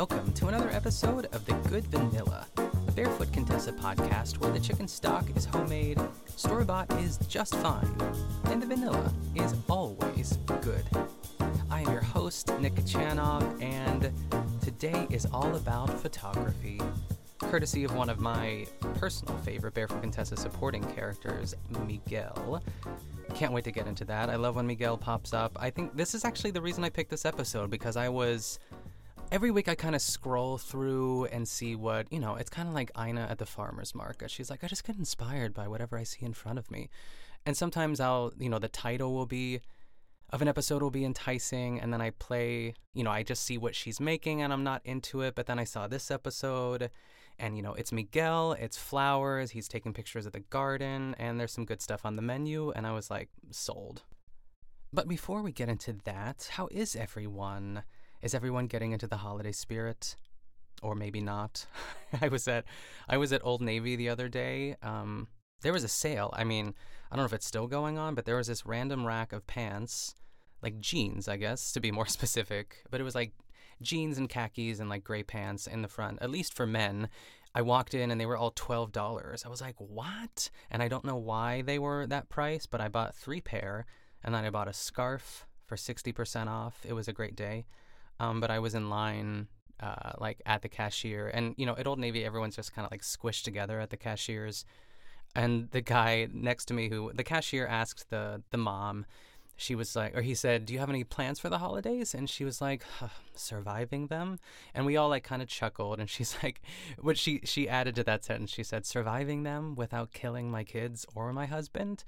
welcome to another episode of The Good Vanilla, a Barefoot Contessa podcast where the chicken stock is homemade, store bought is just fine, and the vanilla is always good. I am your host, Nick Kochanov, and today is all about photography, courtesy of one of my personal favorite Barefoot Contessa supporting characters, Miguel. Can't wait to get into that. I love when Miguel pops up. I think this is actually the reason I picked this episode because I was every week I kind of scroll through and see what, you know, it's kind of like Ina at the farmer's market. She's like, I just get inspired by whatever I see in front of me. And sometimes I'll, you know, the title will be of an episode will be enticing and then I play, you know, I just see what she's making and I'm not into it, but then I saw this episode and you know, it's Miguel, it's flowers, he's taking pictures of the garden and there's some good stuff on the menu and I was like sold. But before we get into that, how is everyone? Is everyone getting into the holiday spirit? Or maybe not. I was at I was at Old Navy the other day. Um, there was a sale. I mean, I don't know if it's still going on, but there was this random rack of pants, like jeans, I guess, to be more specific. But it was like jeans and khakis and like gray pants in the front, at least for men. I walked in and they were all $12. I was like, what? And I don't know why they were that price, but I bought three pair and then I bought a scarf for 60% off. It was a great day. Um, but I was in line, uh, like at the cashier, and you know, at Old Navy, everyone's just kind of like squished together at the cashiers. And the guy next to me, who the cashier asked the the mom, she was like, or he said, "Do you have any plans for the holidays?" And she was like, "Surviving them." And we all like kind of chuckled. And she's like, what she she added to that sentence, she said, "Surviving them without killing my kids or my husband."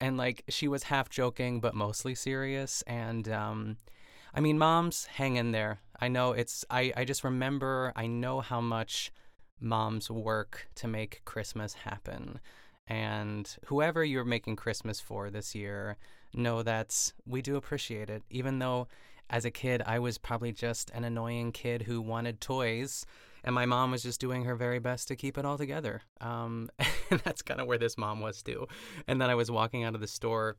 And like she was half joking but mostly serious. And um, I mean, moms, hang in there. I know it's, I, I just remember, I know how much moms work to make Christmas happen. And whoever you're making Christmas for this year, know that we do appreciate it. Even though as a kid, I was probably just an annoying kid who wanted toys, and my mom was just doing her very best to keep it all together. Um, and that's kind of where this mom was too. And then I was walking out of the store,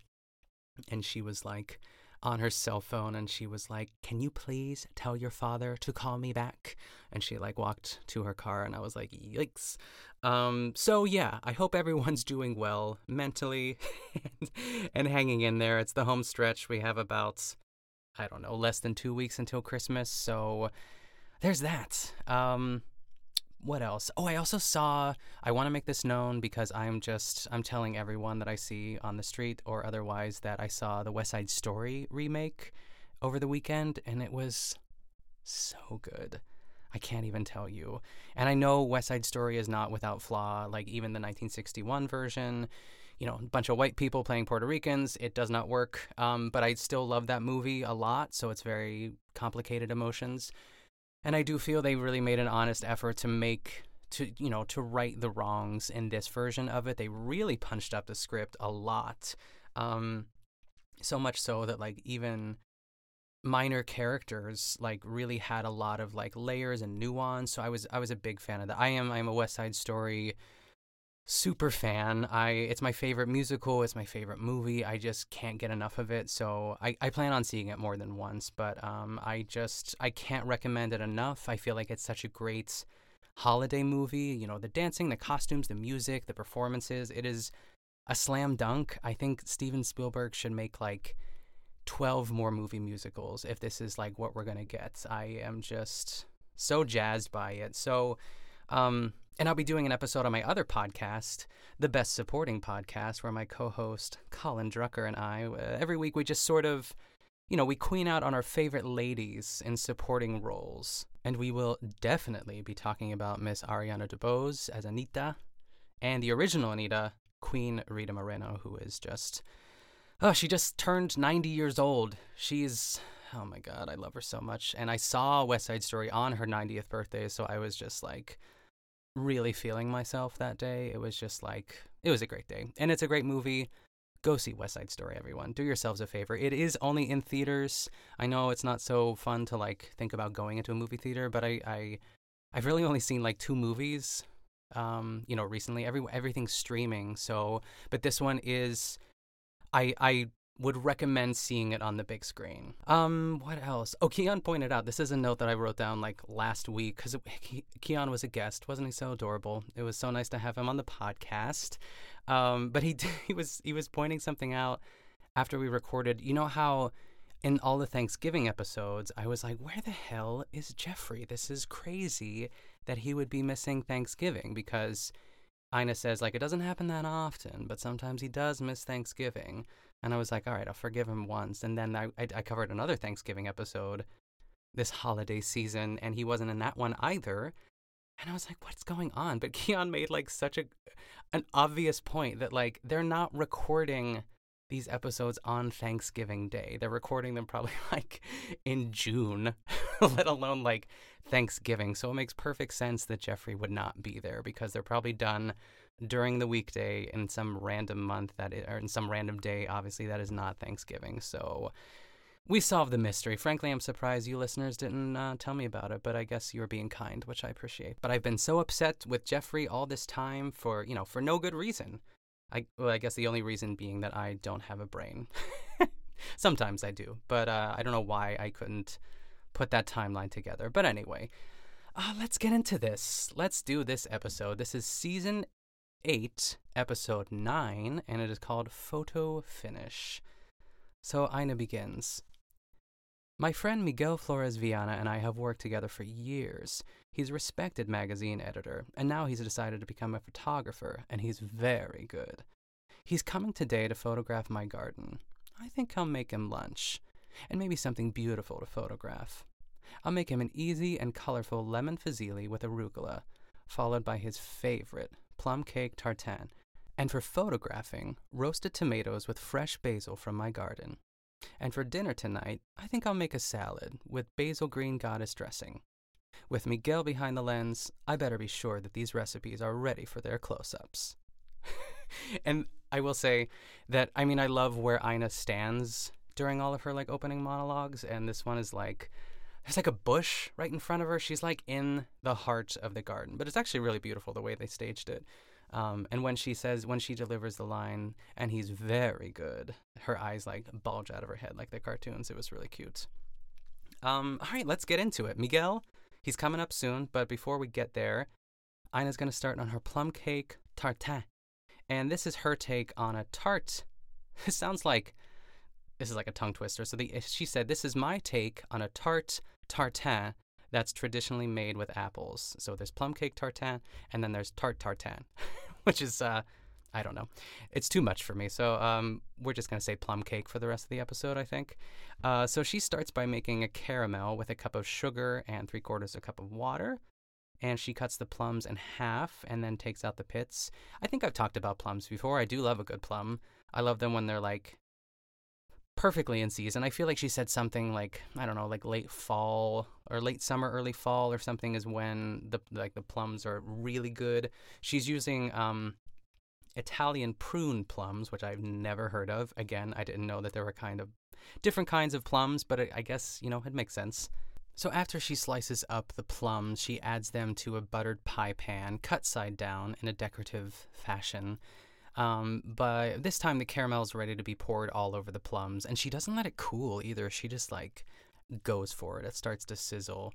and she was like, on her cell phone and she was like, "Can you please tell your father to call me back?" And she like walked to her car and I was like, "Yikes." Um so yeah, I hope everyone's doing well mentally and, and hanging in there. It's the home stretch. We have about I don't know, less than 2 weeks until Christmas. So there's that. Um what else? Oh, I also saw. I want to make this known because I'm just I'm telling everyone that I see on the street or otherwise that I saw the West Side Story remake over the weekend, and it was so good. I can't even tell you. And I know West Side Story is not without flaw. Like even the 1961 version, you know, a bunch of white people playing Puerto Ricans, it does not work. Um, but I still love that movie a lot. So it's very complicated emotions and I do feel they really made an honest effort to make to you know to right the wrongs in this version of it. They really punched up the script a lot, um, so much so that like even minor characters like really had a lot of like layers and nuance. So I was I was a big fan of that. I am I'm a West Side Story super fan. I it's my favorite musical, it's my favorite movie. I just can't get enough of it. So I, I plan on seeing it more than once, but um I just I can't recommend it enough. I feel like it's such a great holiday movie. You know, the dancing, the costumes, the music, the performances. It is a slam dunk. I think Steven Spielberg should make like 12 more movie musicals if this is like what we're going to get. I am just so jazzed by it. So um and I'll be doing an episode on my other podcast, the Best Supporting Podcast, where my co host, Colin Drucker, and I, uh, every week we just sort of, you know, we queen out on our favorite ladies in supporting roles. And we will definitely be talking about Miss Ariana DeBose as Anita, and the original Anita, Queen Rita Moreno, who is just. Oh, she just turned 90 years old. She's. Oh my God, I love her so much. And I saw West Side Story on her 90th birthday, so I was just like really feeling myself that day. It was just like, it was a great day. And it's a great movie. Go see West Side Story, everyone. Do yourselves a favor. It is only in theaters. I know it's not so fun to like think about going into a movie theater, but I, I I've really only seen like two movies um, you know, recently. Every everything's streaming. So, but this one is I I would recommend seeing it on the big screen. Um, what else? Oh, Keon pointed out this is a note that I wrote down like last week because Keon was a guest, wasn't he? So adorable. It was so nice to have him on the podcast. Um, but he he was he was pointing something out after we recorded. You know how in all the Thanksgiving episodes, I was like, where the hell is Jeffrey? This is crazy that he would be missing Thanksgiving because Ina says, like, it doesn't happen that often, but sometimes he does miss Thanksgiving. And I was like, all right, I'll forgive him once. And then I, I, I covered another Thanksgiving episode this holiday season, and he wasn't in that one either. And I was like, what's going on? But Keon made like such a an obvious point that like they're not recording these episodes on Thanksgiving Day. They're recording them probably like in June, let alone like Thanksgiving. So it makes perfect sense that Jeffrey would not be there because they're probably done during the weekday in some random month that is, or in some random day. Obviously, that is not Thanksgiving. So we solved the mystery. Frankly, I'm surprised you listeners didn't uh, tell me about it, but I guess you were being kind, which I appreciate. But I've been so upset with Jeffrey all this time for, you know, for no good reason. I well, I guess the only reason being that I don't have a brain. Sometimes I do, but uh, I don't know why I couldn't put that timeline together. But anyway, uh, let's get into this. Let's do this episode. This is season eight, episode nine, and it is called Photo Finish. So Ina begins. My friend Miguel Flores Vianna and I have worked together for years. He's a respected magazine editor, and now he's decided to become a photographer, and he's very good. He's coming today to photograph my garden. I think I'll make him lunch, and maybe something beautiful to photograph. I'll make him an easy and colorful lemon fusilli with arugula, followed by his favorite, plum cake tartane, and for photographing, roasted tomatoes with fresh basil from my garden. And for dinner tonight, I think I'll make a salad with basil green goddess dressing. With Miguel behind the lens, I better be sure that these recipes are ready for their close ups. and I will say that, I mean, I love where Ina stands during all of her like opening monologues, and this one is like, there's like a bush right in front of her. She's like in the heart of the garden, but it's actually really beautiful the way they staged it. Um, and when she says, when she delivers the line, and he's very good, her eyes like bulge out of her head like the cartoons. It was really cute. Um, all right, let's get into it. Miguel, he's coming up soon, but before we get there, Ina's going to start on her plum cake tartine. And this is her take on a tart. This sounds like this is like a tongue twister. So the, she said, This is my take on a tart tartine that's traditionally made with apples. So there's plum cake tartine, and then there's tart tartine, which is uh, I don't know. It's too much for me. So um, we're just gonna say plum cake for the rest of the episode, I think. Uh, so she starts by making a caramel with a cup of sugar and three quarters of a cup of water. And she cuts the plums in half and then takes out the pits. I think I've talked about plums before. I do love a good plum. I love them when they're like perfectly in season. I feel like she said something like I don't know, like late fall or late summer, early fall or something is when the like the plums are really good. She's using um, Italian prune plums, which I've never heard of. Again, I didn't know that there were kind of different kinds of plums, but I guess you know it makes sense. So after she slices up the plums, she adds them to a buttered pie pan, cut side down in a decorative fashion. Um, but this time the caramel is ready to be poured all over the plums, and she doesn't let it cool either. She just like goes for it. It starts to sizzle.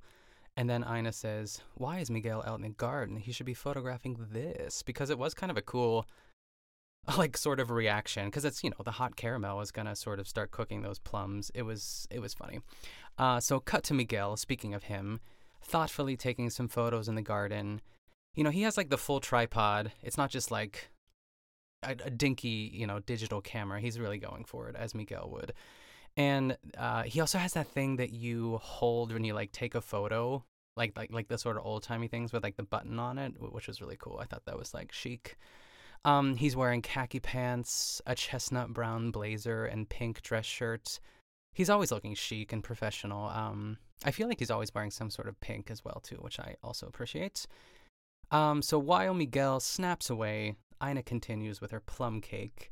And then Ina says, Why is Miguel out in the garden? He should be photographing this. Because it was kind of a cool, like, sort of reaction. Because it's, you know, the hot caramel is going to sort of start cooking those plums. It was, it was funny. Uh, so, cut to Miguel, speaking of him, thoughtfully taking some photos in the garden. You know, he has like the full tripod. It's not just like a, a, dinky, you know, digital camera. He's really going for it, as Miguel would. And uh, he also has that thing that you hold when you like take a photo, like like like the sort of old timey things with like the button on it, which was really cool. I thought that was like chic. Um, he's wearing khaki pants, a chestnut brown blazer, and pink dress shirt. He's always looking chic and professional. Um, I feel like he's always wearing some sort of pink as well too, which I also appreciate. Um, so while Miguel snaps away, Ina continues with her plum cake.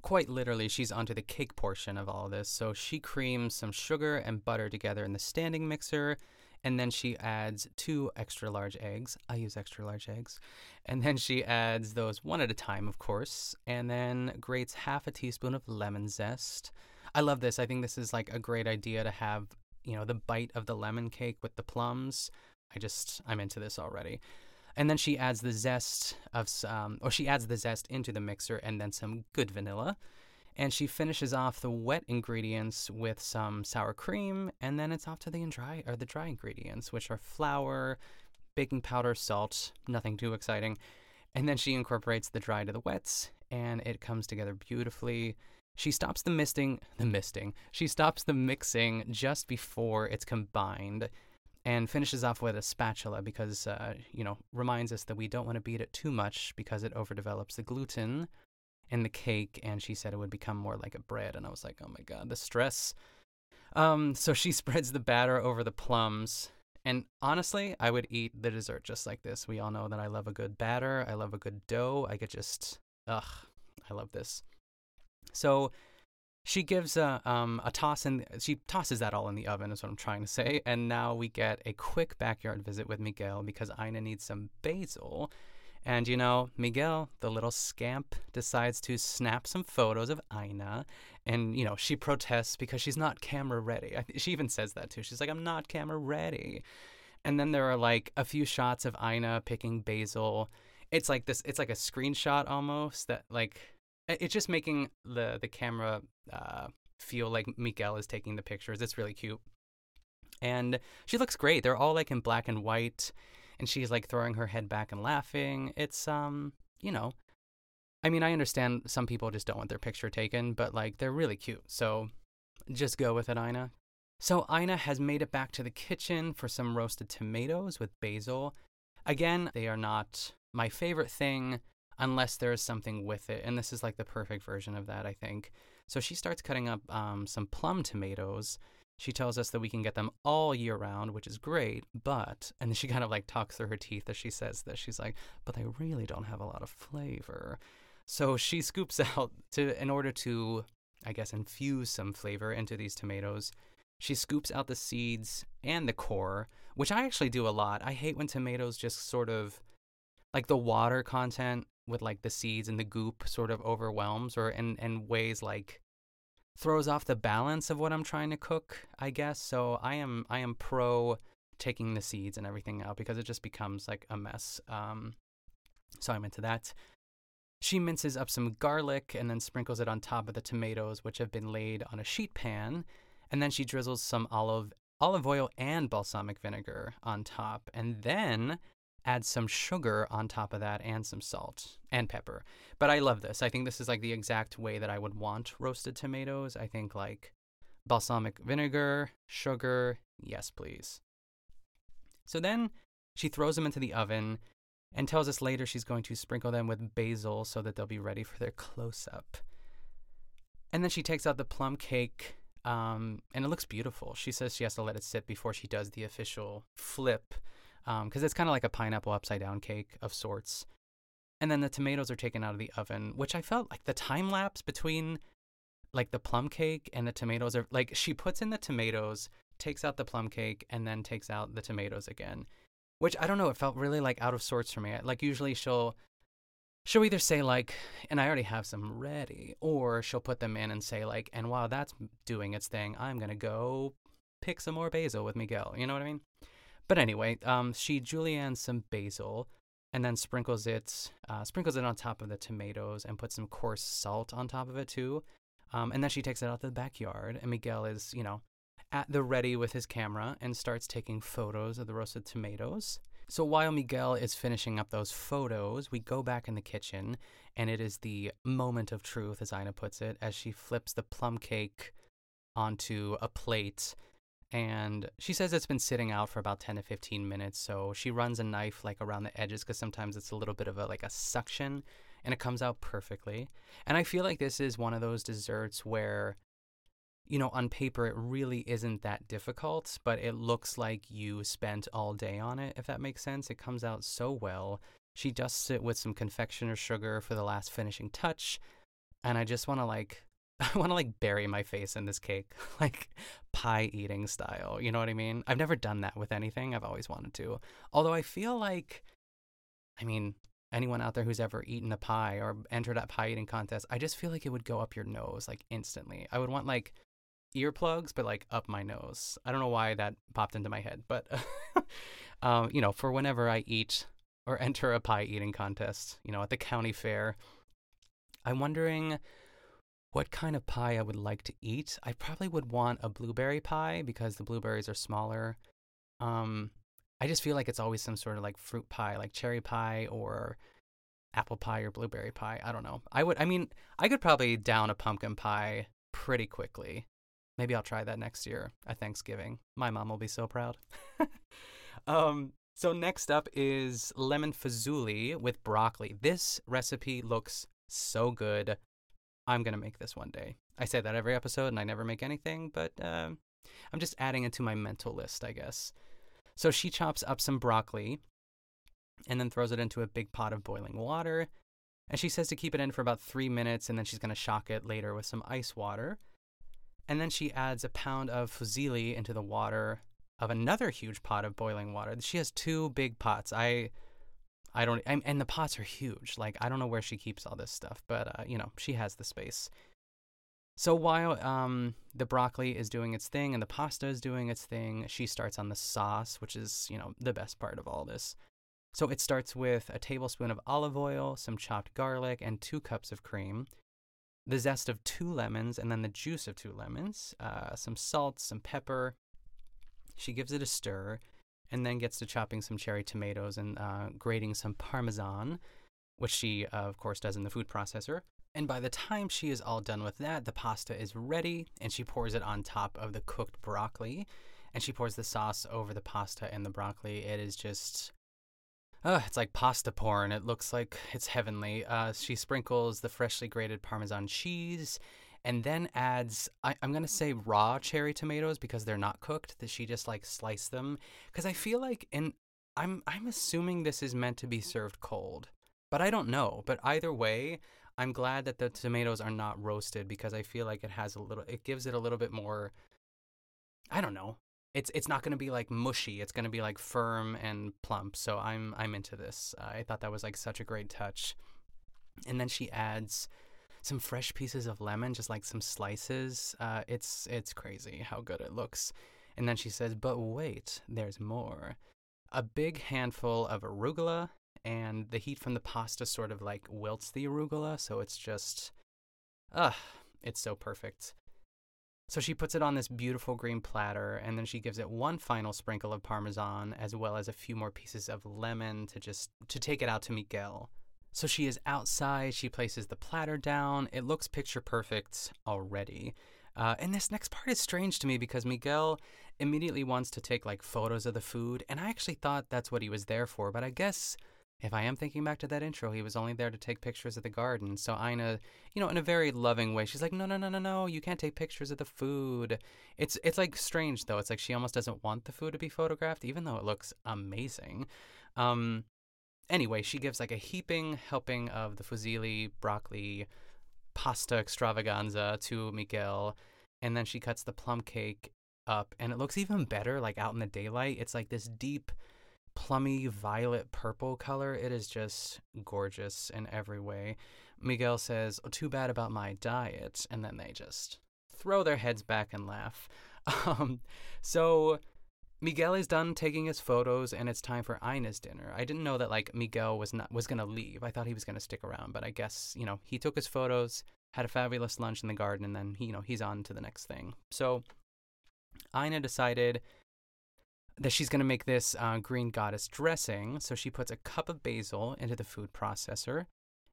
Quite literally, she's onto the cake portion of all this. So she creams some sugar and butter together in the standing mixer And then she adds two extra large eggs. I use extra large eggs. And then she adds those one at a time, of course, and then grates half a teaspoon of lemon zest. I love this. I think this is like a great idea to have, you know, the bite of the lemon cake with the plums. I just, I'm into this already. And then she adds the zest of, um, or she adds the zest into the mixer and then some good vanilla. And she finishes off the wet ingredients with some sour cream, and then it's off to the dry or the dry ingredients, which are flour, baking powder, salt, nothing too exciting. And then she incorporates the dry to the wets, and it comes together beautifully. She stops the misting, the misting. She stops the mixing just before it's combined, and finishes off with a spatula because, uh, you know, reminds us that we don't want to beat it too much because it overdevelops the gluten in the cake. And she said it would become more like a bread. And I was like, oh my God, the stress. Um, so she spreads the batter over the plums. And honestly, I would eat the dessert just like this. We all know that I love a good batter. I love a good dough. I could just, ugh, I love this. So she gives a um a toss and she tosses that all in the oven is what I'm trying to say. And now we get a quick backyard visit with Miguel because Ina needs some basil. And you know, Miguel, the little scamp, decides to snap some photos of Ina. And, you know, she protests because she's not camera ready. She even says that too. She's like, I'm not camera ready. And then there are like a few shots of Ina picking basil. It's like this, it's like a screenshot almost that, like, it's just making the the camera uh, feel like Miguel is taking the pictures. It's really cute, and she looks great. They're all like in black and white, and she's like throwing her head back and laughing. It's um, you know, I mean, I understand some people just don't want their picture taken, but like they're really cute. So just go with it, Ina. So Ina has made it back to the kitchen for some roasted tomatoes with basil. Again, they are not my favorite thing unless there is something with it. And this is like the perfect version of that, I think. So she starts cutting up um, some plum tomatoes. She tells us that we can get them all year round, which is great, but, and she kind of like talks through her teeth as she says this. She's like, but they really don't have a lot of flavor. So she scoops out to, in order to, I guess, infuse some flavor into these tomatoes. She scoops out the seeds and the core, which I actually do a lot. I hate when tomatoes just sort of, like the water content with like the seeds and the goop sort of overwhelms or in, in ways like throws off the balance of what I'm trying to cook, I guess. So I am I am pro taking the seeds and everything out because it just becomes like a mess. Um, so I'm into that. She minces up some garlic and then sprinkles it on top of the tomatoes, which have been laid on a sheet pan. And then she drizzles some olive olive oil and balsamic vinegar on top. And then add some sugar on top of that and some salt and pepper. But I love this. I think this is like the exact way that I would want roasted tomatoes. I think like balsamic vinegar, sugar, yes, please. So then she throws them into the oven and tells us later she's going to sprinkle them with basil so that they'll be ready for their close up. And then she takes out the plum cake um, and it looks beautiful. She says she has to let it sit before she does the official flip because um, it's kind of like a pineapple upside down cake of sorts. And then the tomatoes are taken out of the oven, which I felt like the time lapse between like the plum cake and the tomatoes are like she puts in the tomatoes, takes out the plum cake, and then takes out the tomatoes again. Which I don't know, it felt really like out of sorts for me. Like usually she'll she'll either say like, and I already have some ready, or she'll put them in and say like, and while that's doing its thing, I'm gonna go pick some more basil with Miguel. You know what I mean? But anyway, um, she juliennes some basil and then sprinkles it uh, sprinkles it on top of the tomatoes and puts some coarse salt on top of it too. Um, and then she takes it out to the backyard, and Miguel is you know at the ready with his camera and starts taking photos of the roasted tomatoes. So while Miguel is finishing up those photos, we go back in the kitchen, and it is the moment of truth, as Ina puts it, as she flips the plum cake onto a plate and she says it's been sitting out for about 10 to 15 minutes so she runs a knife like around the edges because sometimes it's a little bit of a like a suction and it comes out perfectly. And i feel like this is one of those desserts where you know on paper it really isn't that difficult but it looks like you spent all day on it if that makes sense. It comes out so well. She dusts it with some confectioner sugar for the last finishing touch and i just want to like I want to like bury my face in this cake, like pie eating style. You know what I mean? I've never done that with anything. I've always wanted to. Although I feel like, I mean, anyone out there who's ever eaten a pie or entered a pie eating contest, I just feel like it would go up your nose like instantly. I would want like earplugs, but like up my nose. I don't know why that popped into my head, but um, you know, for whenever I eat or enter a pie eating contest, you know, at the county fair, I'm wondering what kind of pie I would like to eat. I probably would want a blueberry pie because the blueberries are smaller. Um, I just feel like it's always some sort of like fruit pie, like cherry pie or apple pie or blueberry pie. I don't know. I would, I mean, I could probably down a pumpkin pie pretty quickly. Maybe I'll try that next year at Thanksgiving. My mom will be so proud. um, so next up is lemon fusilli with broccoli. This recipe looks so good. I'm gonna make this one day. I say that every episode, and I never make anything, but uh, I'm just adding it to my mental list, I guess. So she chops up some broccoli and then throws it into a big pot of boiling water. And she says to keep it in for about three minutes, and then she's gonna shock it later with some ice water. And then she adds a pound of fusilli into the water of another huge pot of boiling water. She has two big pots. I I don't I'm, and the pots are huge. Like I don't know where she keeps all this stuff, but uh, you know, she has the space. So while um, the broccoli is doing its thing and the pasta is doing its thing, she starts on the sauce, which is, you know, the best part of all this. So it starts with a tablespoon of olive oil, some chopped garlic, and two cups of cream the zest of two lemons and then the juice of two lemons, uh, some salt, some pepper. She gives it a stir and then gets to chopping some cherry tomatoes and uh, grating some parmesan, which she, uh, of course, does in the food processor. And by the time she is all done with that, the pasta is ready and she pours it on top of the cooked broccoli. And she pours the sauce over the pasta and the broccoli. It is just uh, it's like pasta porn. It looks like it's heavenly. Uh, she sprinkles the freshly grated Parmesan cheese and then adds, I, am to say raw cherry tomatoes because they're not cooked, that she just like sliced them. Because I feel like, in, I'm, I'm assuming this is meant to be served cold, but I don't know. But either way, I'm glad that the tomatoes are not roasted because I feel like it has a little, it gives it a little bit more, I don't know, it's it's not going to be like mushy. It's going to be like firm and plump. So I'm I'm into this. Uh, I thought that was like such a great touch. And then she adds some fresh pieces of lemon, just like some slices. Uh, it's it's crazy how good it looks. And then she says, "But wait, there's more. A big handful of arugula, and the heat from the pasta sort of like wilts the arugula, so it's just, ugh, it's so perfect." So she puts it on this beautiful green platter, and then she gives it one final sprinkle of parmesan, as well as a few more pieces of lemon to just to take it out to Miguel. So she is outside. She places the platter down. It looks picture perfect already. Uh, and this next part is strange to me because Miguel immediately wants to take like photos of the food, and I actually thought that's what he was there for. But I guess if I am thinking back to that intro, he was only there to take pictures of the garden. So Ina, you know, in a very loving way, she's like, "No, no, no, no, no! You can't take pictures of the food." It's it's like strange though. It's like she almost doesn't want the food to be photographed, even though it looks amazing. Um, anyway, she gives like a heaping helping of the fusilli, broccoli, pasta extravaganza to Miguel, and then she cuts the plum cake up, and it looks even better like out in the daylight. It's like this deep plummy violet purple color. It is just gorgeous in every way. Miguel says, oh, Too bad about my diet. And then they just throw their heads back and laugh. Um, so Miguel is done taking his photos and it's time for Ina's dinner. I didn't know that like Miguel was not was gonna leave. I thought he was gonna stick around, but I guess, you know, he took his photos, had a fabulous lunch in the garden, and then he, you know, he's on to the next thing. So Ina decided that she's going to make this uh, green goddess dressing. So she puts a cup of basil into the food processor,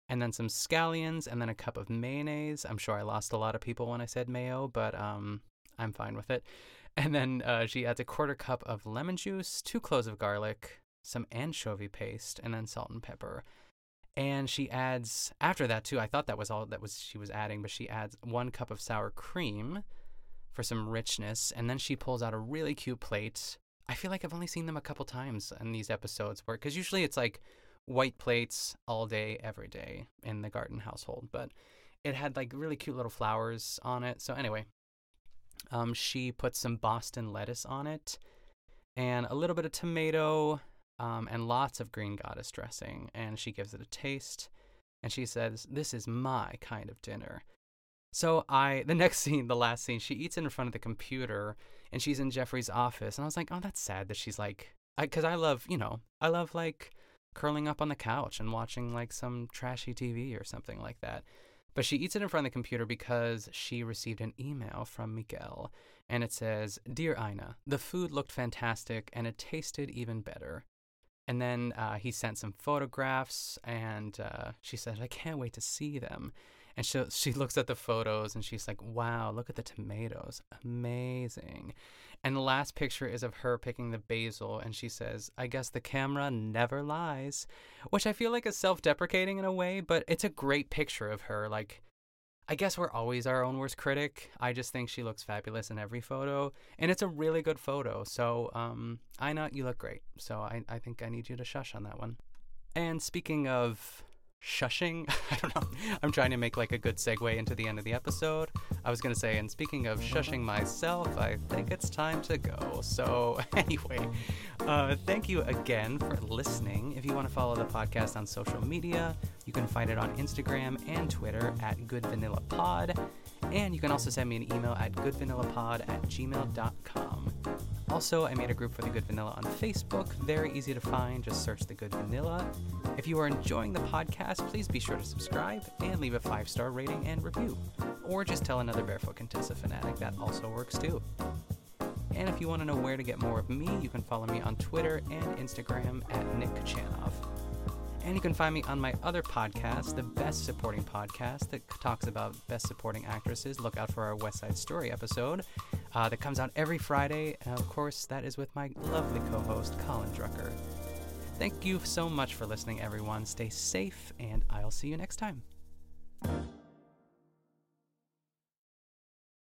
and then some scallions, and then a cup of mayonnaise. I'm sure I lost a lot of people when I said mayo, but um, I'm fine with it. And then uh, she adds a quarter cup of lemon juice, two cloves of garlic, some anchovy paste, and then salt and pepper. And she adds after that too. I thought that was all that was she was adding, but she adds one cup of sour cream for some richness, and then she pulls out a really cute plate I feel like I've only seen them a couple times in these episodes where, because usually it's like white plates all day, every day in the Garten household. But it had like really cute little flowers on it. So anyway, um, she put some Boston lettuce on it, and a little bit of tomato, um, and lots of green goddess dressing. And she gives it a taste, and she says, "This is my kind of dinner." So I, the next scene, the last scene, she eats in front of the computer, and she's in Jeffrey's office, and I was like, "Oh, that's sad that she's like." Because I, I love, you know, I love like curling up on the couch and watching like some trashy TV or something like that. But she eats it in front of the computer because she received an email from Miguel, and it says, Dear Ina, the food looked fantastic and it tasted even better. And then uh, he sent some photographs, and uh, she said, I can't wait to see them. And she, she looks at the photos and she's like, wow, look at the tomatoes. Amazing. And the last picture is of her picking the basil, and she says, I guess the camera never lies, which I feel like is self deprecating in a way, but it's a great picture of her. Like, I guess we're always our own worst critic. I just think she looks fabulous in every photo, and it's a really good photo. So, um, Ina, you look great. So I, I think I need you to shush on that one. And speaking of shushing. I don't know. I'm trying to make like a good segue into the end of the episode. I was going to say, and speaking of shushing myself, I think it's time to go. So, anyway, uh, thank you again for listening. If you want to follow the podcast on social media, you can find it on Instagram and Twitter at Good Vanilla Pod. And you can also send me an email at goodvanillapod at gmail.com. Also, I made a group for The Good Vanilla on Facebook. Very easy to find. Just search The Good Vanilla. If you are enjoying the podcast, please be sure to subscribe and leave a five star rating and review. Or just tell another Barefoot Contessa fanatic. That also works too. And if you want to know where to get more of me, you can follow me on Twitter and Instagram at Nick Kochanov. And you can find me on my other podcast, the Best Supporting Podcast, that talks about Best Supporting Actresses. Look out for our West Side Story episode uh, that comes out every Friday. And of course, that is with my lovely co host, Colin Drucker. Thank you so much for listening, everyone. Stay safe, and I'll see you next time.